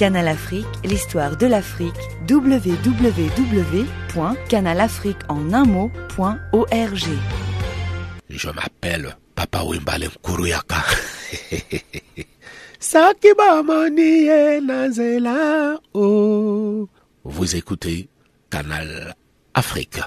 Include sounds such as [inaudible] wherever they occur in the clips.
Canal Afrique, l'histoire de l'Afrique, www.canalafriqueenunmot.org. Je m'appelle Papa Wimbale Nkuruyaka. [laughs] Vous écoutez Canal Afrique.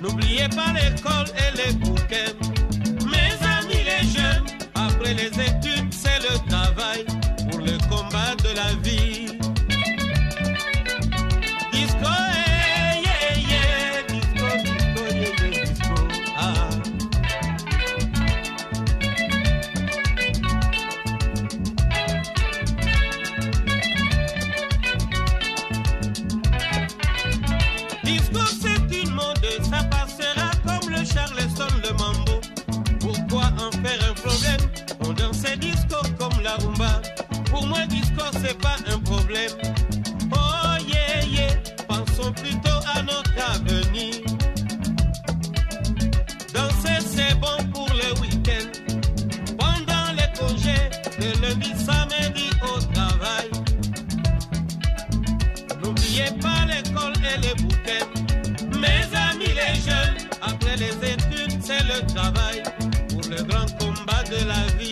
N'oubliez pas l'école et les bouquets. Mes amis les jeunes, après les études, c'est le travail. c'est pas un problème. Oh yeah, yeah, pensons plutôt à notre avenir. Danser, c'est bon pour le week-end. Pendant les congés, de lundi, samedi au travail. N'oubliez pas l'école et les bouquets. Mes amis, les jeunes, après les études, c'est le travail pour le grand combat de la vie.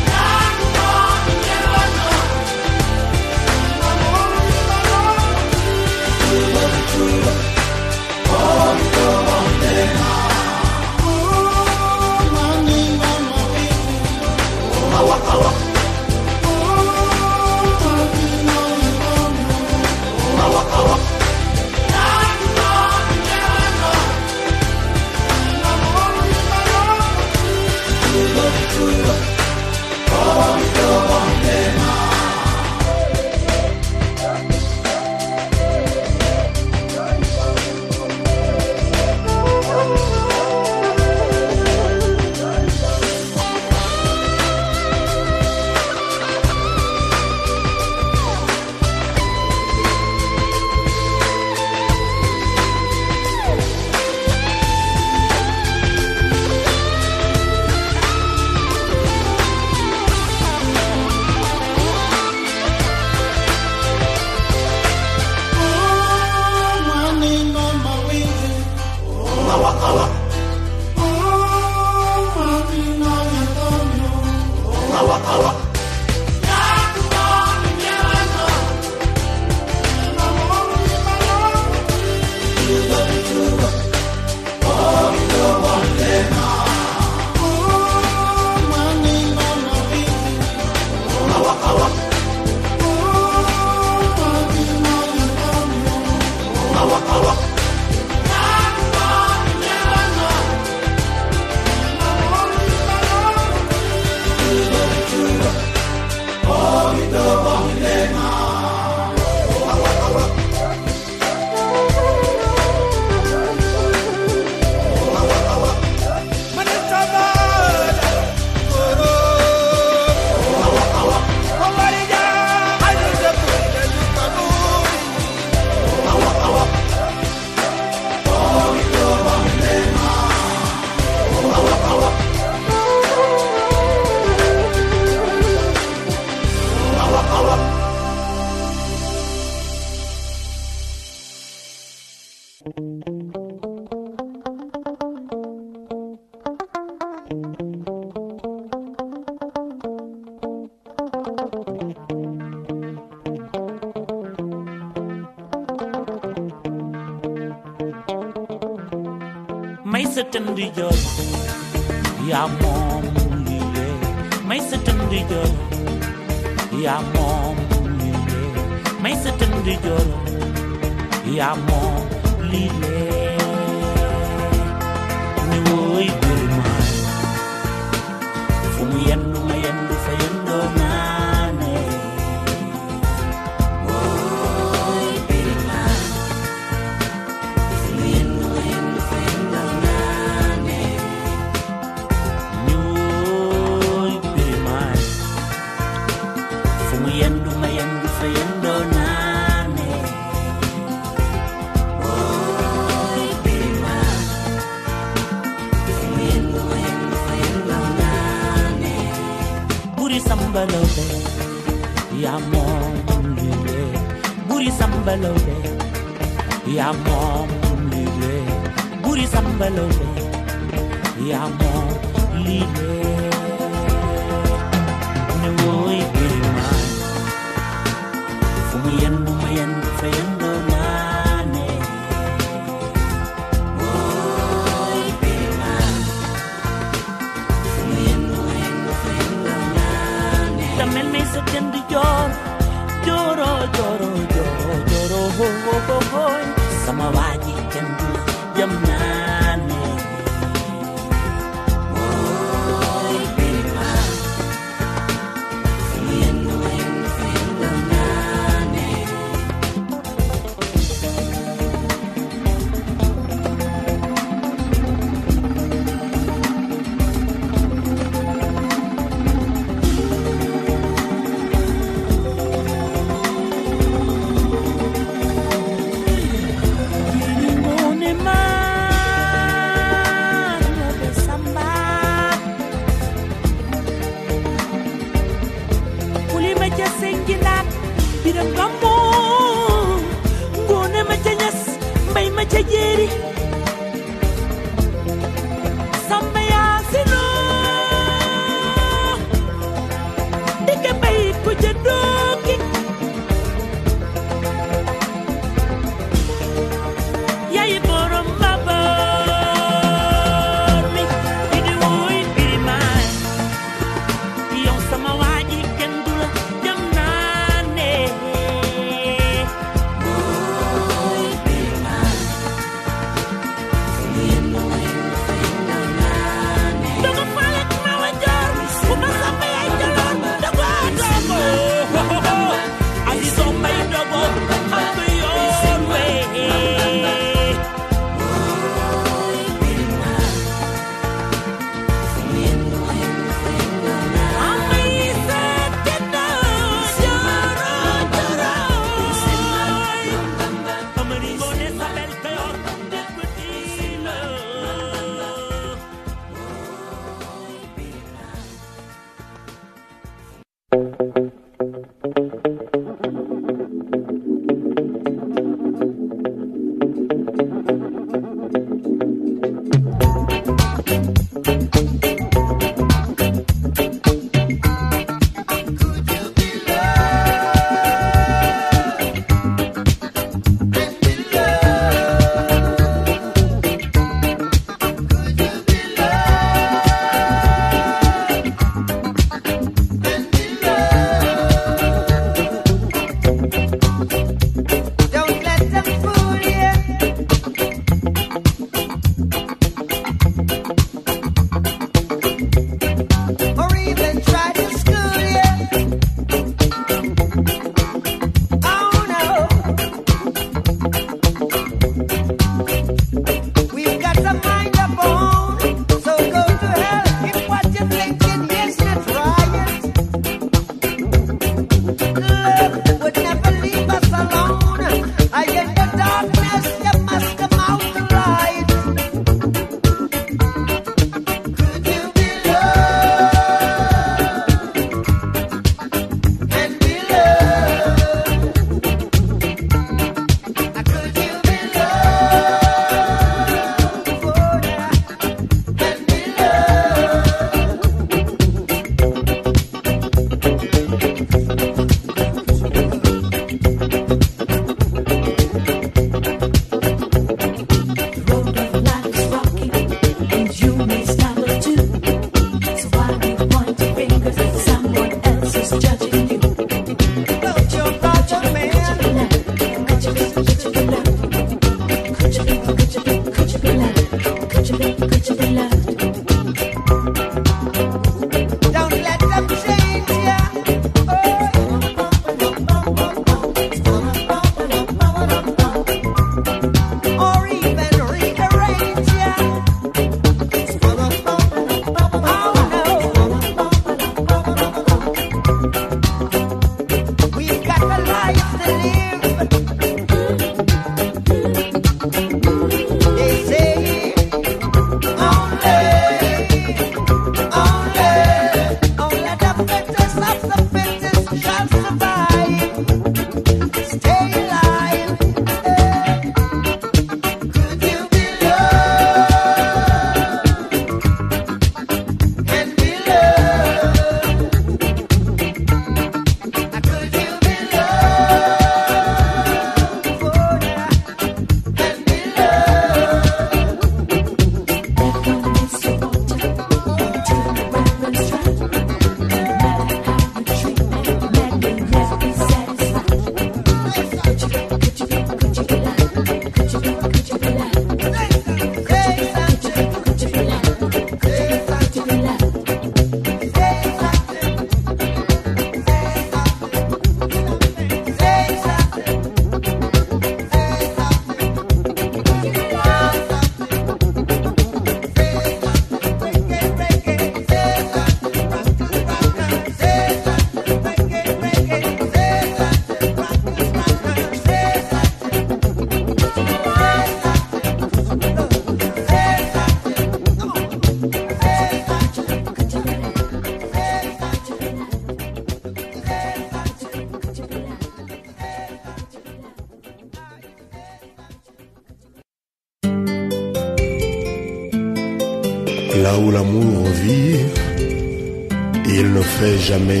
jamais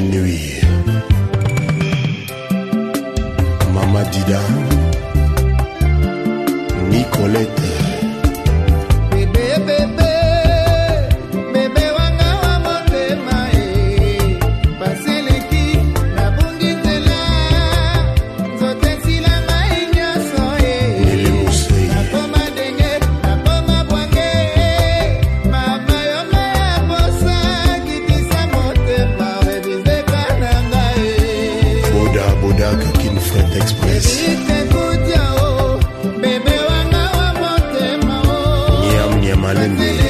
Malembe.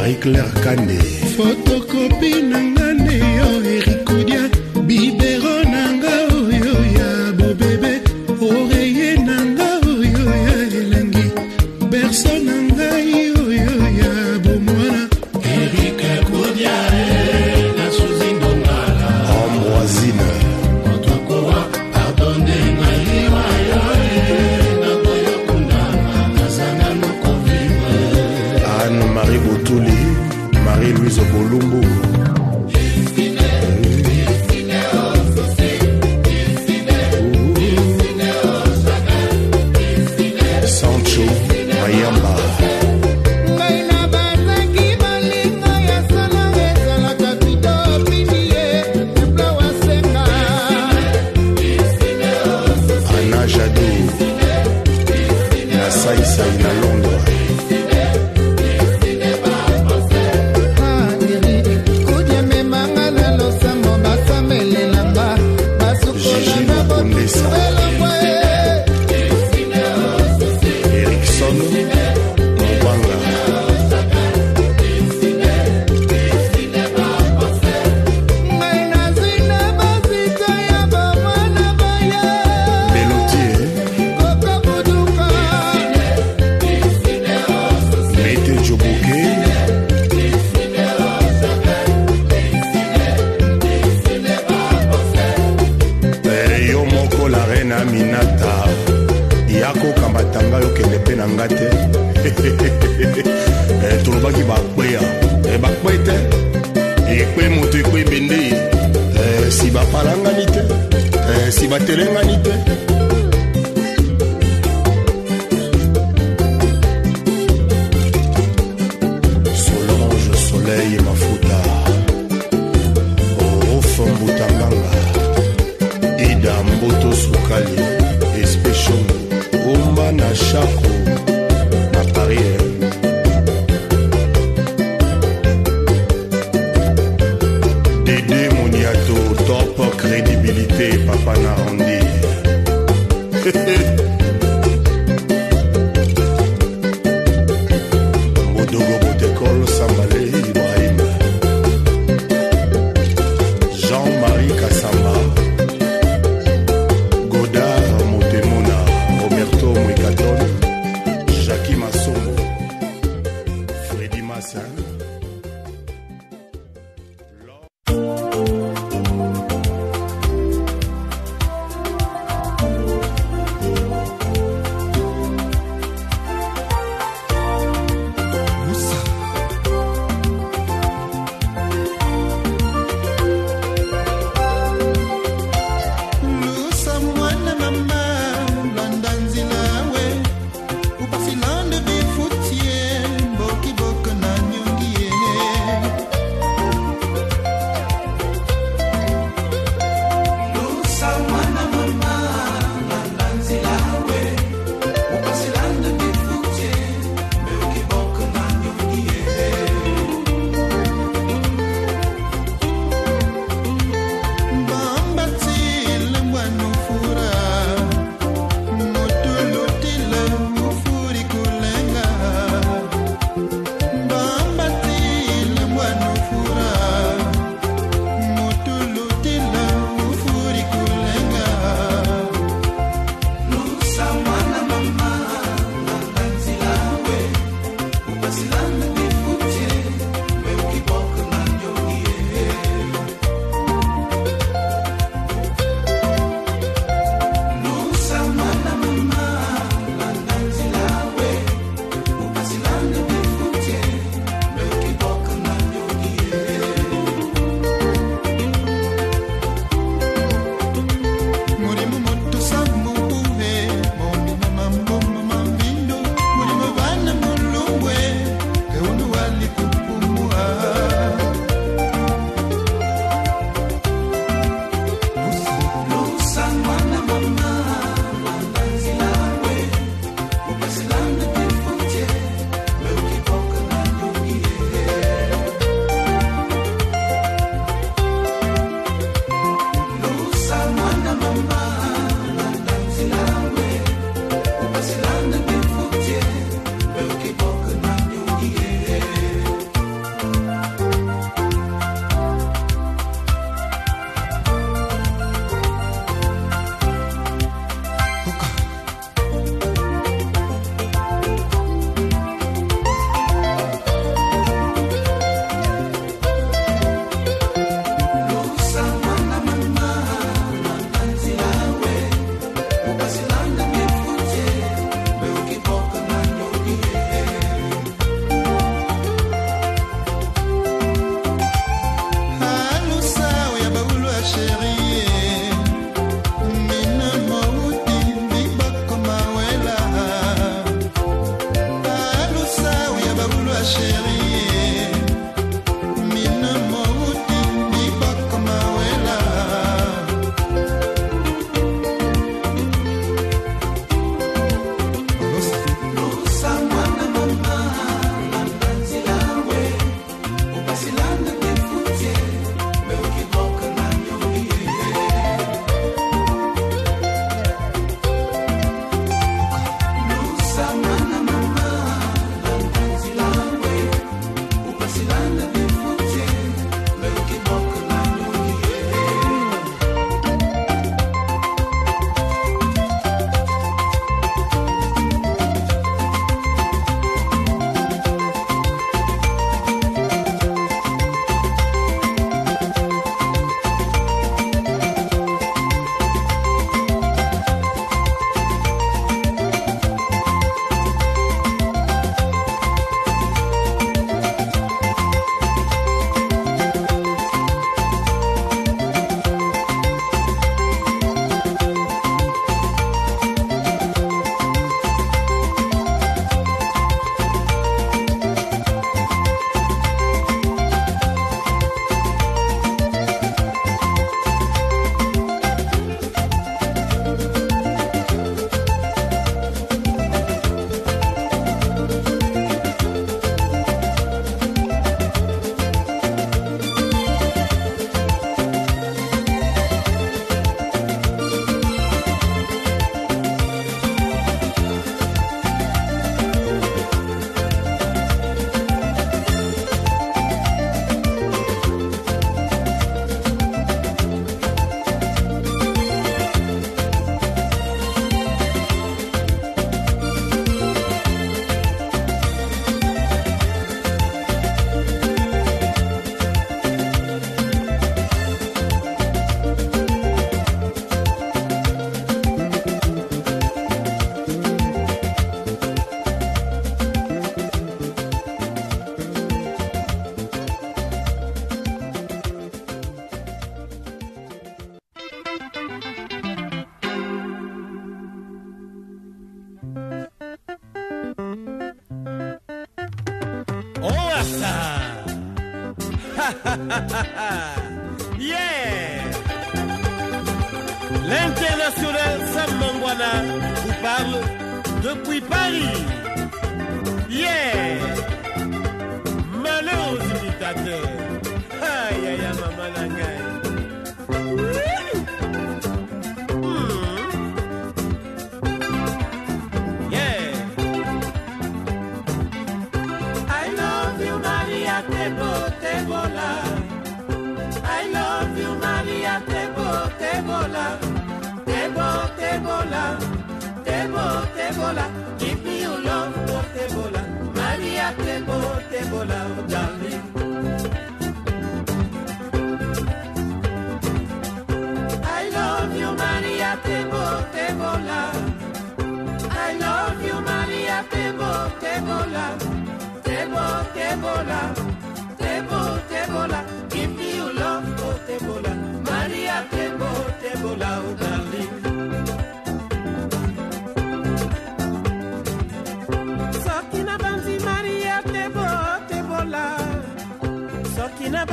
marie claire kande fotokopi na nga nde yo erikodi humanité.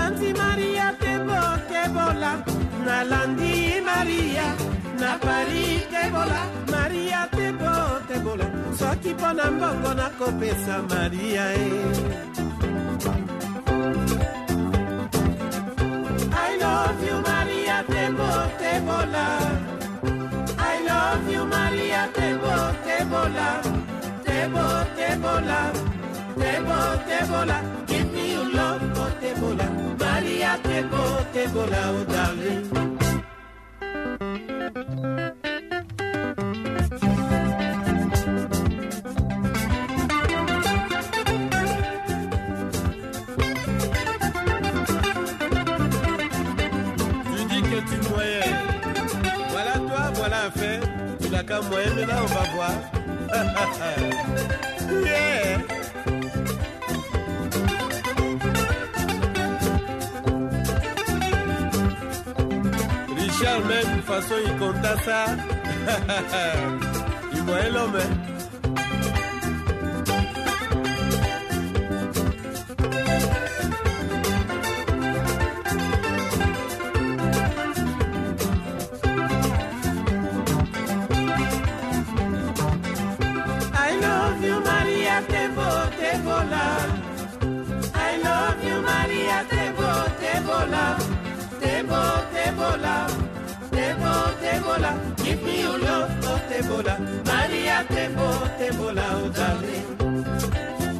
Banzi maria maria na tebola maria mbongo maria e I love you Maria Tebo Tebola I love you Maria Tebo Tebola Tebo Tebola Tebo Tebola Tu dis que tu moyens. Voilà toi, voilà un fait. Tu n'as qu'un moyen, mais là on va voir. [laughs] faso [laughs] y con taza. y vuélome. Bueno, Tebola. Maria Tebo Tebola, oh darling.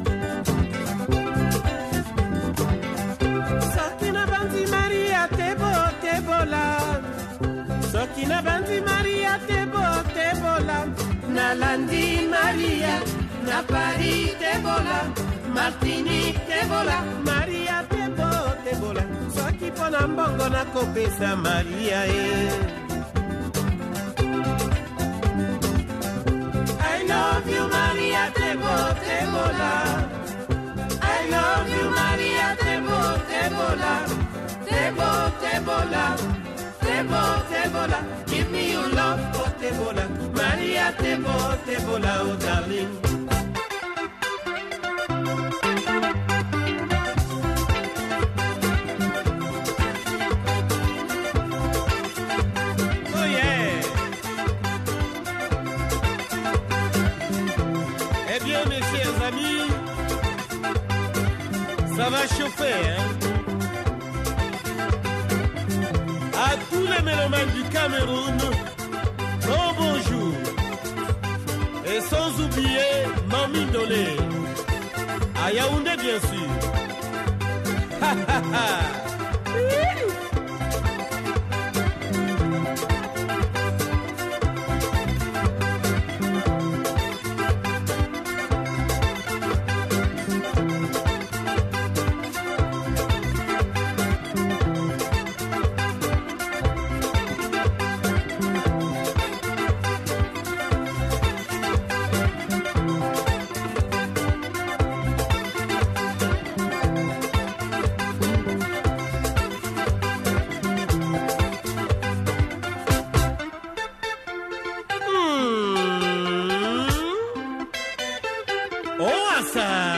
Soki na banzi Maria Tebo Tebola. soki na banzi maria tebo tebola nalandi maria na paris tebola martinique tebola maria tebo tebola soki mpo na mbongo nakopesa maria e I Tebo Tebola I love you Maria. Tebo Tebola Tebo Tebola Tebo Tebola Give me your love oh Tebola Maria Tebo Tebola oh darling Va chauffer hein à tous les mélomanes du Cameroun, bon bonjour. Et sans oublier Mami Dolé, à Yaoundé bien sûr. Ha, ha. Hmm.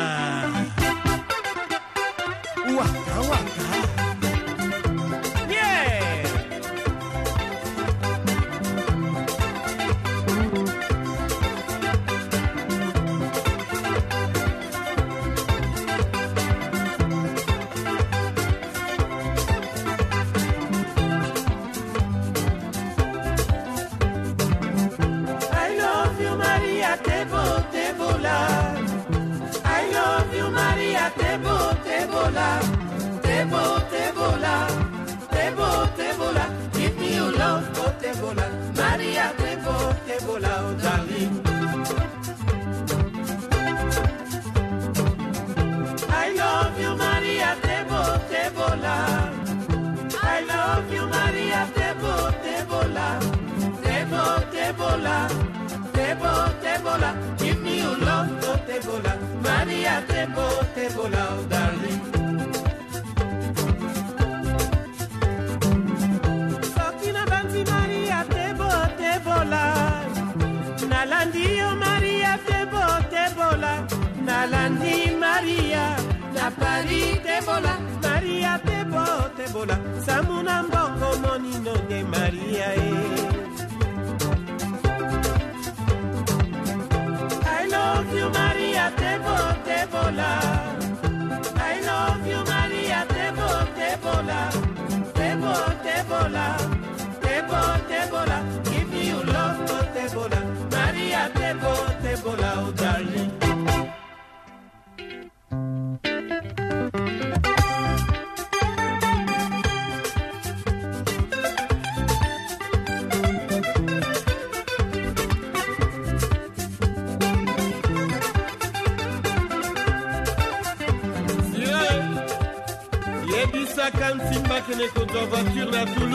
Hakkını kutu batır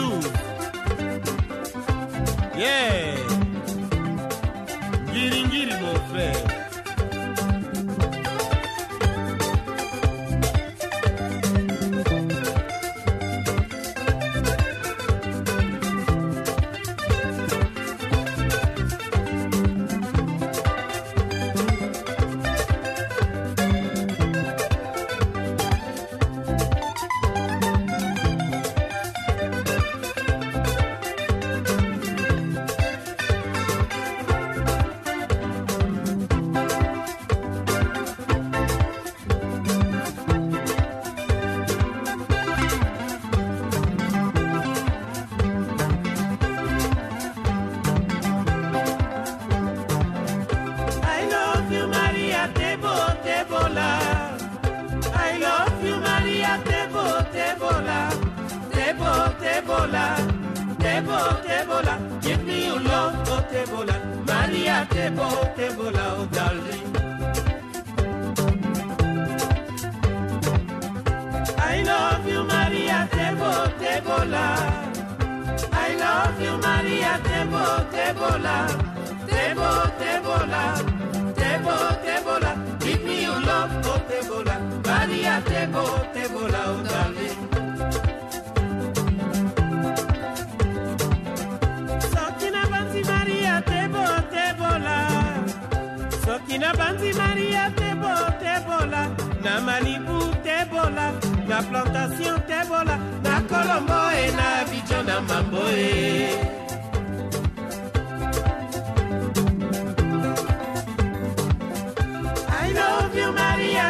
na bandimania tebo tebola na malibu tebola na plantation tebola na kolombo e na abidjan na mambo e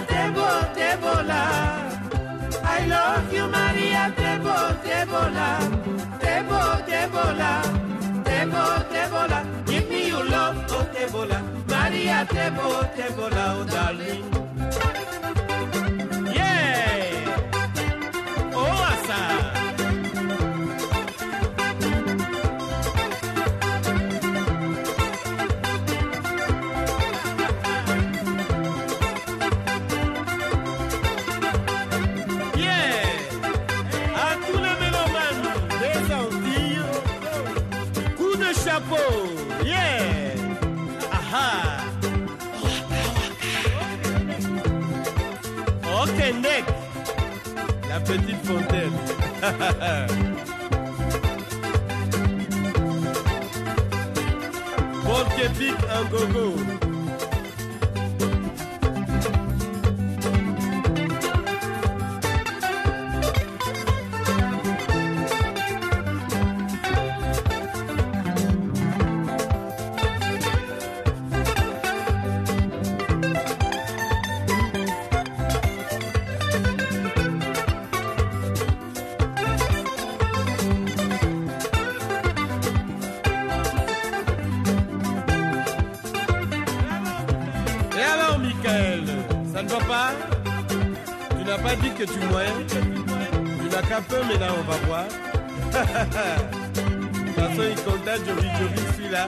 Tebo, tebola. I love you, Maria Tebo, tebola. Tebo, tebola. Tebo, tebola. Give me your love, oh tebola table, table now, darling. Bon Kepik un gogo. tu moyens. Il n'a qu'à peu, mais là, on va voir. De toute façon, il condamne Jovi Jovi, celui-là.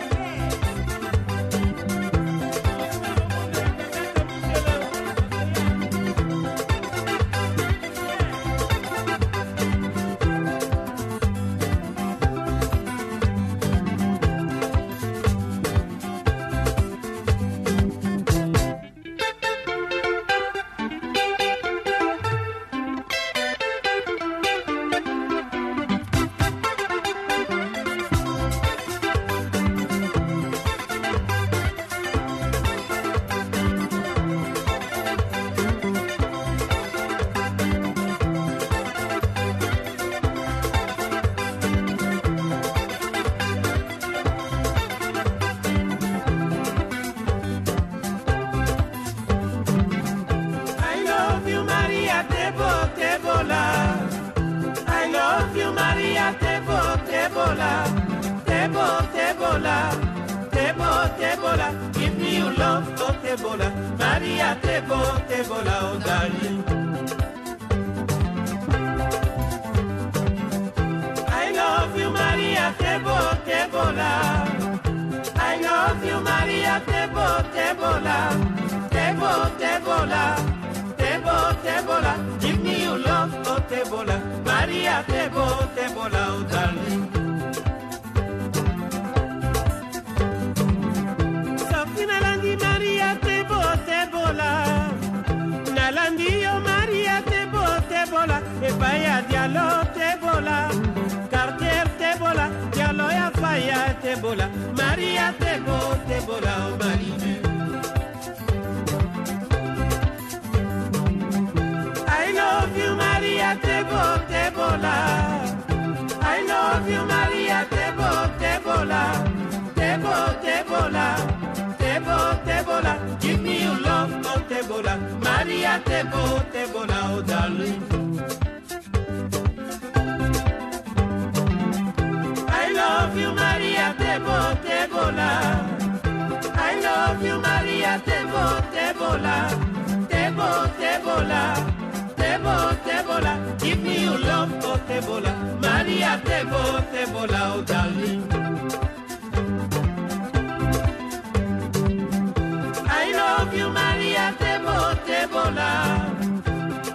I love you Maria tebo tebola I love you Maria tebo tebola tebo tebola tebo tebola give me your love oh, tebola Maria tebo tebola oh, darling. Debola. I love you, Maria Debo, Debola. Debo, Debola. Debo, Debola. Give me your love, oh Debola. Maria Debo, Debola, oh darling. I love you, Maria Debo, Debola.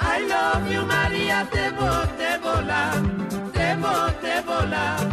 I love you, Maria Debo, Debola. Debo, Debola.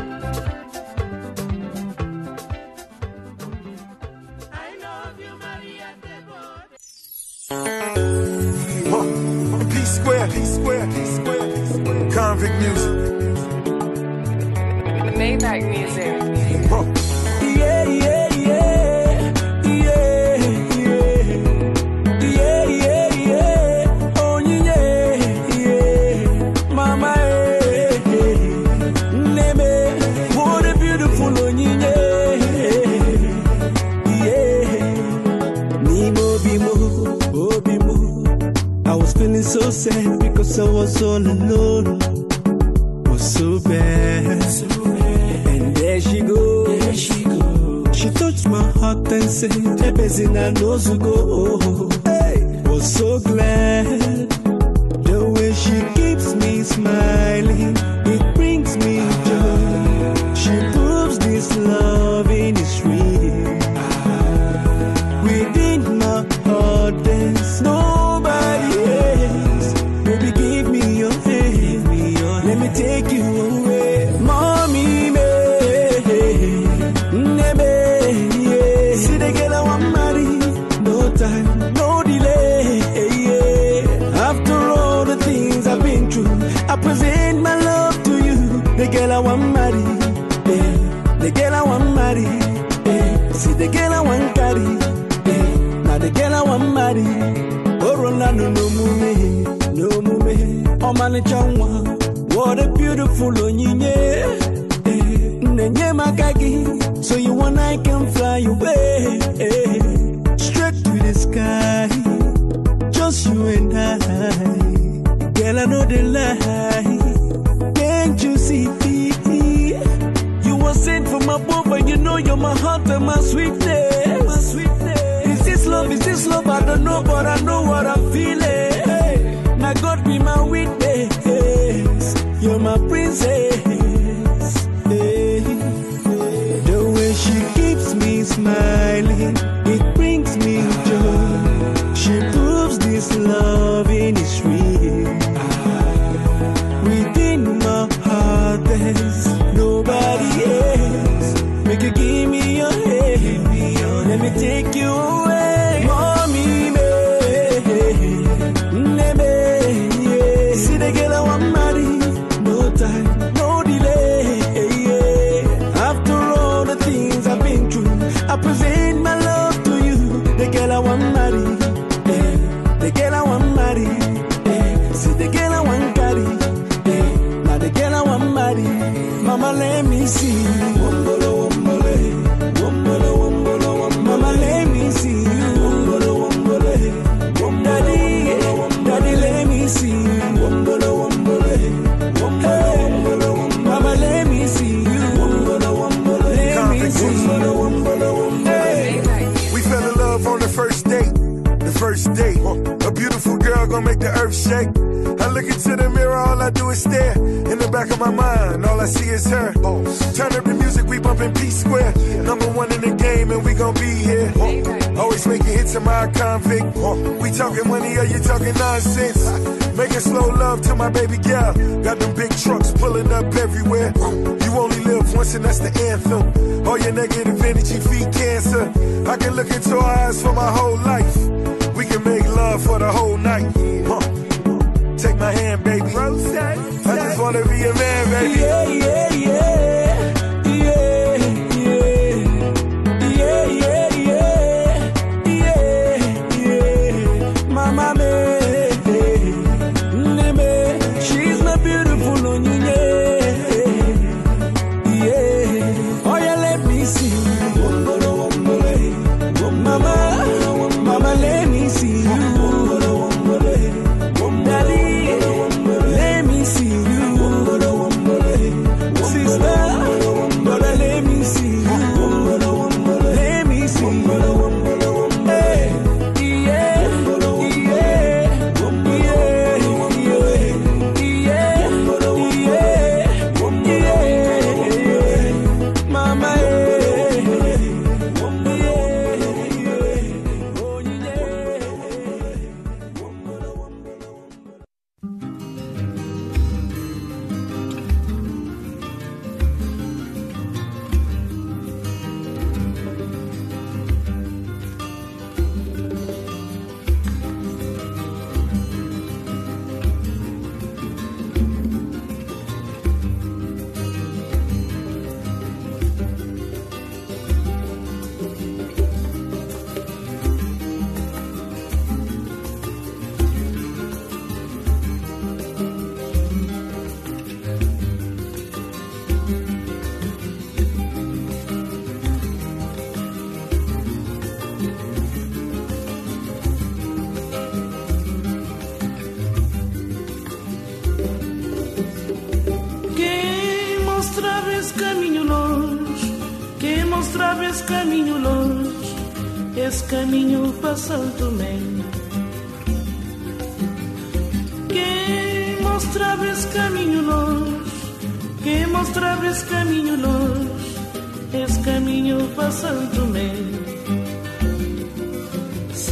P square, P square, P square, P square. Convict music. Maybach music. enganoso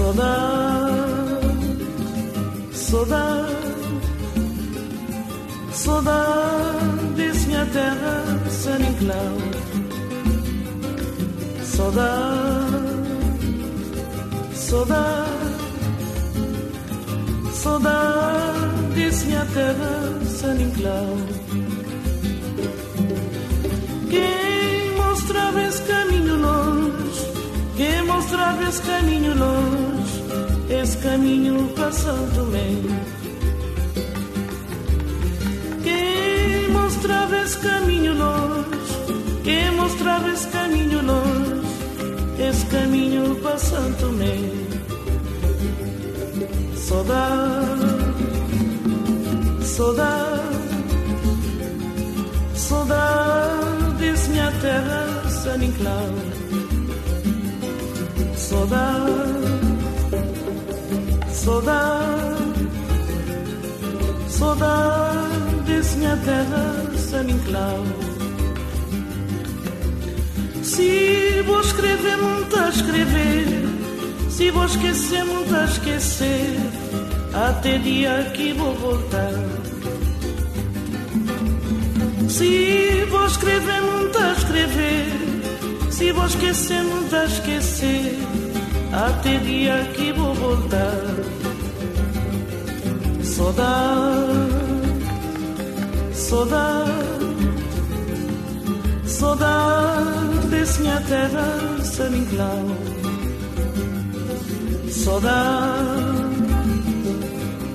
Soledad, soledad, soledad es minha terra sem enclau. Soledad, soledad, soledad es minha terra sem enclau. Quem mostrava esse caminho longe, quem mostrava esse caminho longe esse caminho passando bem. Quem mostrava esse caminho nós, quem mostrava esse caminho nós, esse caminho passando bem. Saudade, saudade, saudade, minha terra, Saniclau. Saudade. Saudade, saudade, saudade, minha terra, San Inclau. Se vou escrever, muito a escrever. Se vou esquecer, muito a esquecer. Até dia que vou voltar. Se vou escrever, muito a escrever. Se vou esquecer, muito a esquecer. Até dia que vou voltar. Saudade, saudade, saudade desse minha terra, San Inclau. Saudade,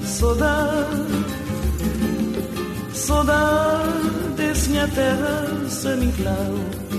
saudade, saudade desse minha terra, San Inclau.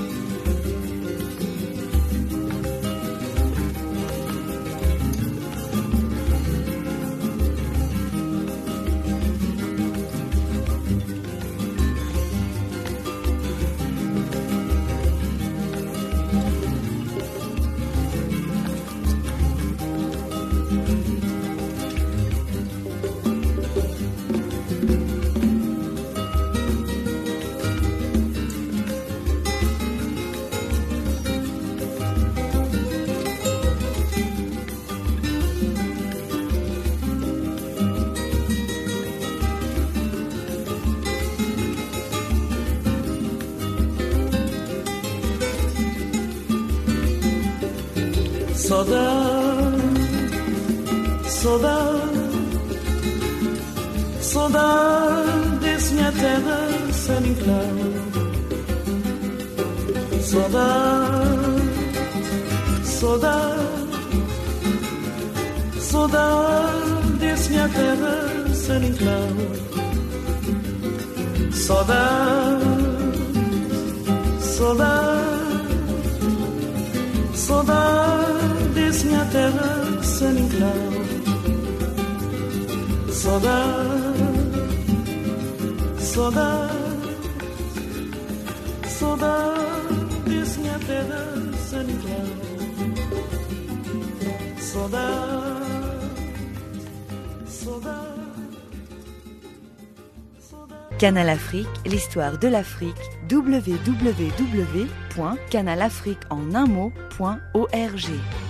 Soda Soda Soda Desce minha terra sem Soda Soda Soda Desce minha terra sem então Soda Soda Canal Afrique, l'histoire de l'Afrique, www.canalafriqueenunmot.org.